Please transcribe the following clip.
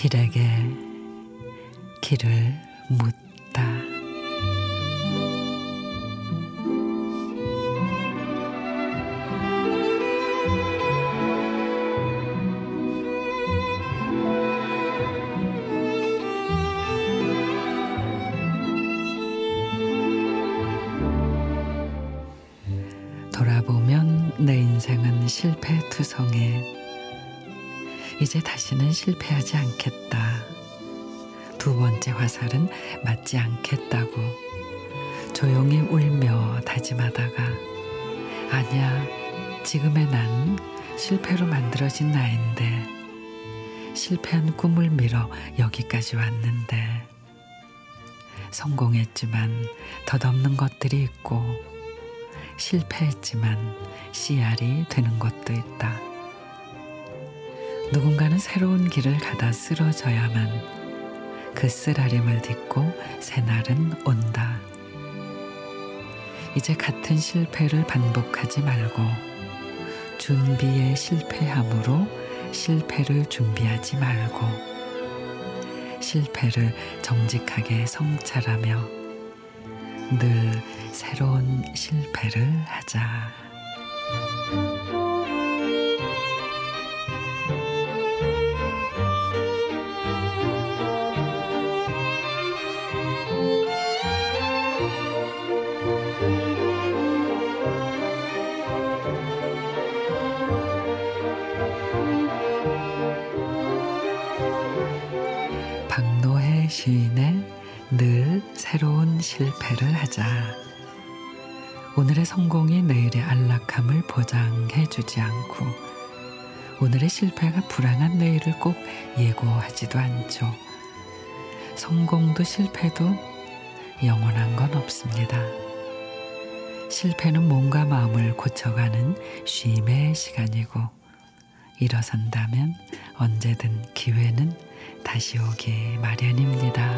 길에게 길을 묻 돌아보면 내 인생은 실패투성해. 이제 다시는 실패하지 않겠다. 두 번째 화살은 맞지 않겠다고 조용히 울며 다짐하다가 아니야, 지금의 난 실패로 만들어진 나인데 실패한 꿈을 밀어 여기까지 왔는데 성공했지만 덧없는 것들이 있고 실패했지만 씨알이 되는 것도 있다. 누군가는 새로운 길을 가다 쓰러져야만 그 쓰라림을 딛고 새날은 온다. 이제 같은 실패를 반복하지 말고 준비에 실패함으로 실패를 준비하지 말고 실패를 정직하게 성찰하며 늘 새로운 실패를 하자. 박노해 시인의 늘 새로운 실패를 하자. 오늘의 성공이 내일의 안락함을 보장해 주지 않고 오늘의 실패가 불안한 내일을 꼭 예고하지도 않죠. 성공도 실패도 영원한 건 없습니다. 실패는 몸과 마음을 고쳐가는 쉼의 시간이고 일어선다면 언제든 기회는 다시 오기 마련입니다.